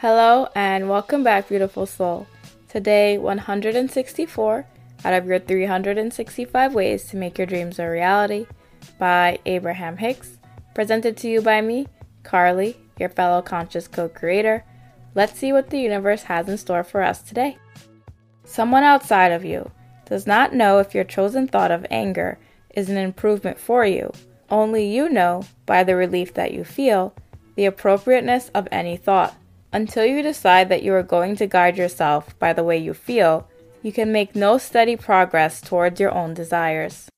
Hello and welcome back, beautiful soul. Today, 164 out of your 365 ways to make your dreams a reality by Abraham Hicks, presented to you by me, Carly, your fellow conscious co creator. Let's see what the universe has in store for us today. Someone outside of you does not know if your chosen thought of anger is an improvement for you. Only you know, by the relief that you feel, the appropriateness of any thought. Until you decide that you are going to guide yourself by the way you feel, you can make no steady progress towards your own desires.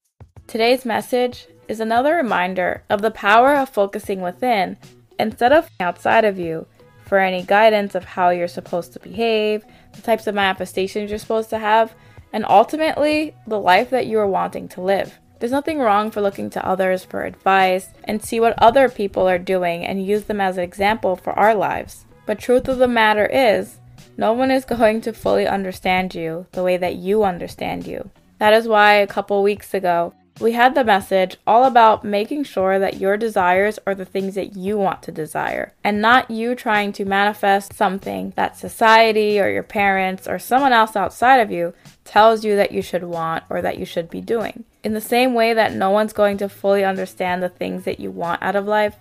Today's message is another reminder of the power of focusing within instead of outside of you for any guidance of how you're supposed to behave, the types of manifestations you're supposed to have, and ultimately the life that you are wanting to live. There's nothing wrong for looking to others for advice and see what other people are doing and use them as an example for our lives. But truth of the matter is, no one is going to fully understand you the way that you understand you. That is why a couple weeks ago, we had the message all about making sure that your desires are the things that you want to desire and not you trying to manifest something that society or your parents or someone else outside of you tells you that you should want or that you should be doing. In the same way that no one's going to fully understand the things that you want out of life,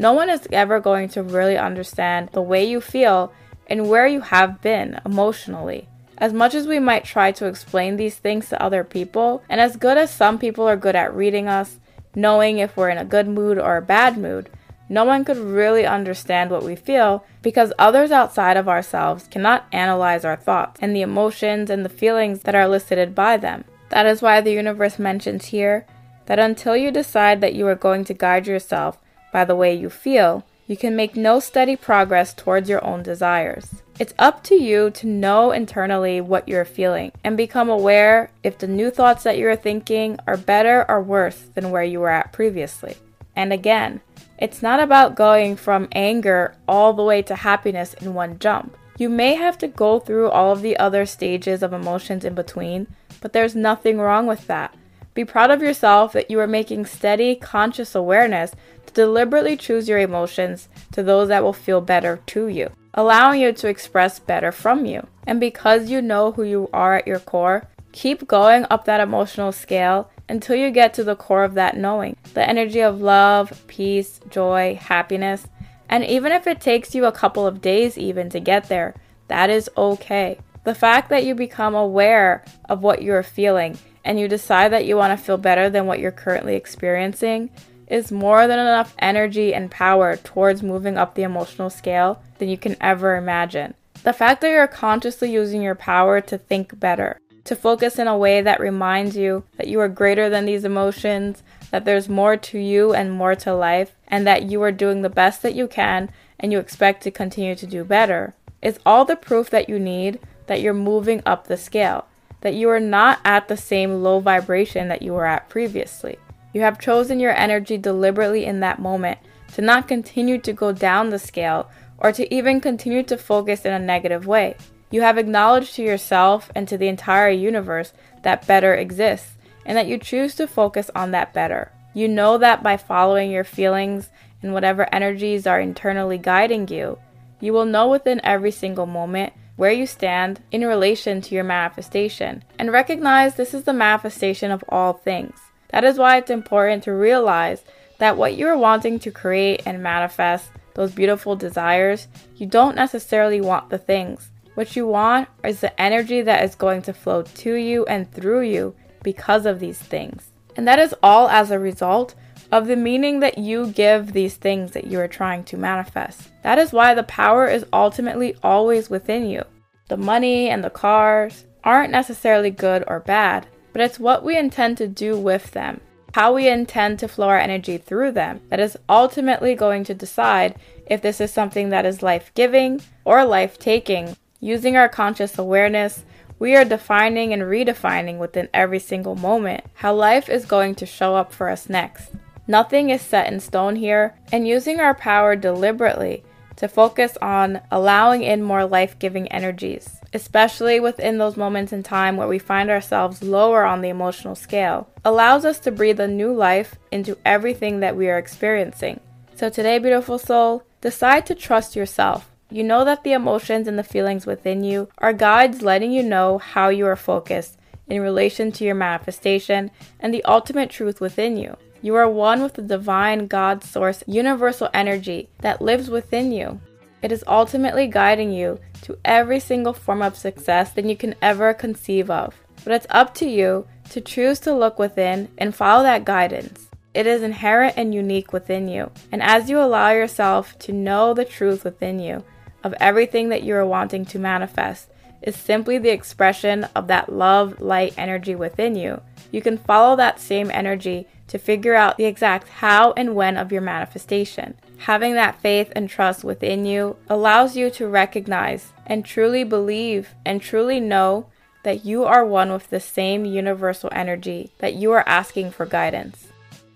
no one is ever going to really understand the way you feel and where you have been emotionally. As much as we might try to explain these things to other people, and as good as some people are good at reading us, knowing if we're in a good mood or a bad mood, no one could really understand what we feel because others outside of ourselves cannot analyze our thoughts and the emotions and the feelings that are elicited by them. That is why the universe mentions here that until you decide that you are going to guide yourself by the way you feel, you can make no steady progress towards your own desires. It's up to you to know internally what you're feeling and become aware if the new thoughts that you're thinking are better or worse than where you were at previously. And again, it's not about going from anger all the way to happiness in one jump. You may have to go through all of the other stages of emotions in between, but there's nothing wrong with that. Be proud of yourself that you are making steady, conscious awareness deliberately choose your emotions to those that will feel better to you, allowing you to express better from you. And because you know who you are at your core, keep going up that emotional scale until you get to the core of that knowing the energy of love, peace, joy, happiness. And even if it takes you a couple of days even to get there, that is okay. The fact that you become aware of what you're feeling and you decide that you want to feel better than what you're currently experiencing is more than enough energy and power towards moving up the emotional scale than you can ever imagine. The fact that you're consciously using your power to think better, to focus in a way that reminds you that you are greater than these emotions, that there's more to you and more to life, and that you are doing the best that you can and you expect to continue to do better, is all the proof that you need that you're moving up the scale that you are not at the same low vibration that you were at previously. You have chosen your energy deliberately in that moment to not continue to go down the scale or to even continue to focus in a negative way. You have acknowledged to yourself and to the entire universe that better exists and that you choose to focus on that better. You know that by following your feelings and whatever energies are internally guiding you, you will know within every single moment where you stand in relation to your manifestation, and recognize this is the manifestation of all things. That is why it's important to realize that what you're wanting to create and manifest, those beautiful desires, you don't necessarily want the things. What you want is the energy that is going to flow to you and through you because of these things. And that is all as a result of the meaning that you give these things that you are trying to manifest. That is why the power is ultimately always within you. The money and the cars aren't necessarily good or bad, but it's what we intend to do with them, how we intend to flow our energy through them, that is ultimately going to decide if this is something that is life giving or life taking Using our conscious awareness, we are defining and redefining within every single moment how life is going to show up for us next. Nothing is set in stone here, and using our power deliberately to focus on allowing in more life giving energies, especially within those moments in time where we find ourselves lower on the emotional scale, allows us to breathe a new life into everything that we are experiencing. So, today, beautiful soul, decide to trust yourself. You know that the emotions and the feelings within you are guides letting you know how you are focused in relation to your manifestation and the ultimate truth within you. You are one with the divine God source universal energy that lives within you. It is ultimately guiding you to every single form of success that you can ever conceive of. But it's up to you to choose to look within and follow that guidance. It is inherent and unique within you. And as you allow yourself to know the truth within you of everything that you are wanting to manifest, is simply the expression of that love light energy within you. You can follow that same energy to figure out the exact how and when of your manifestation. Having that faith and trust within you allows you to recognize and truly believe and truly know that you are one with the same universal energy that you are asking for guidance.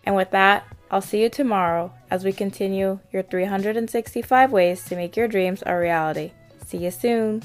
And with that, I'll see you tomorrow as we continue your 365 ways to make your dreams a reality. See you soon.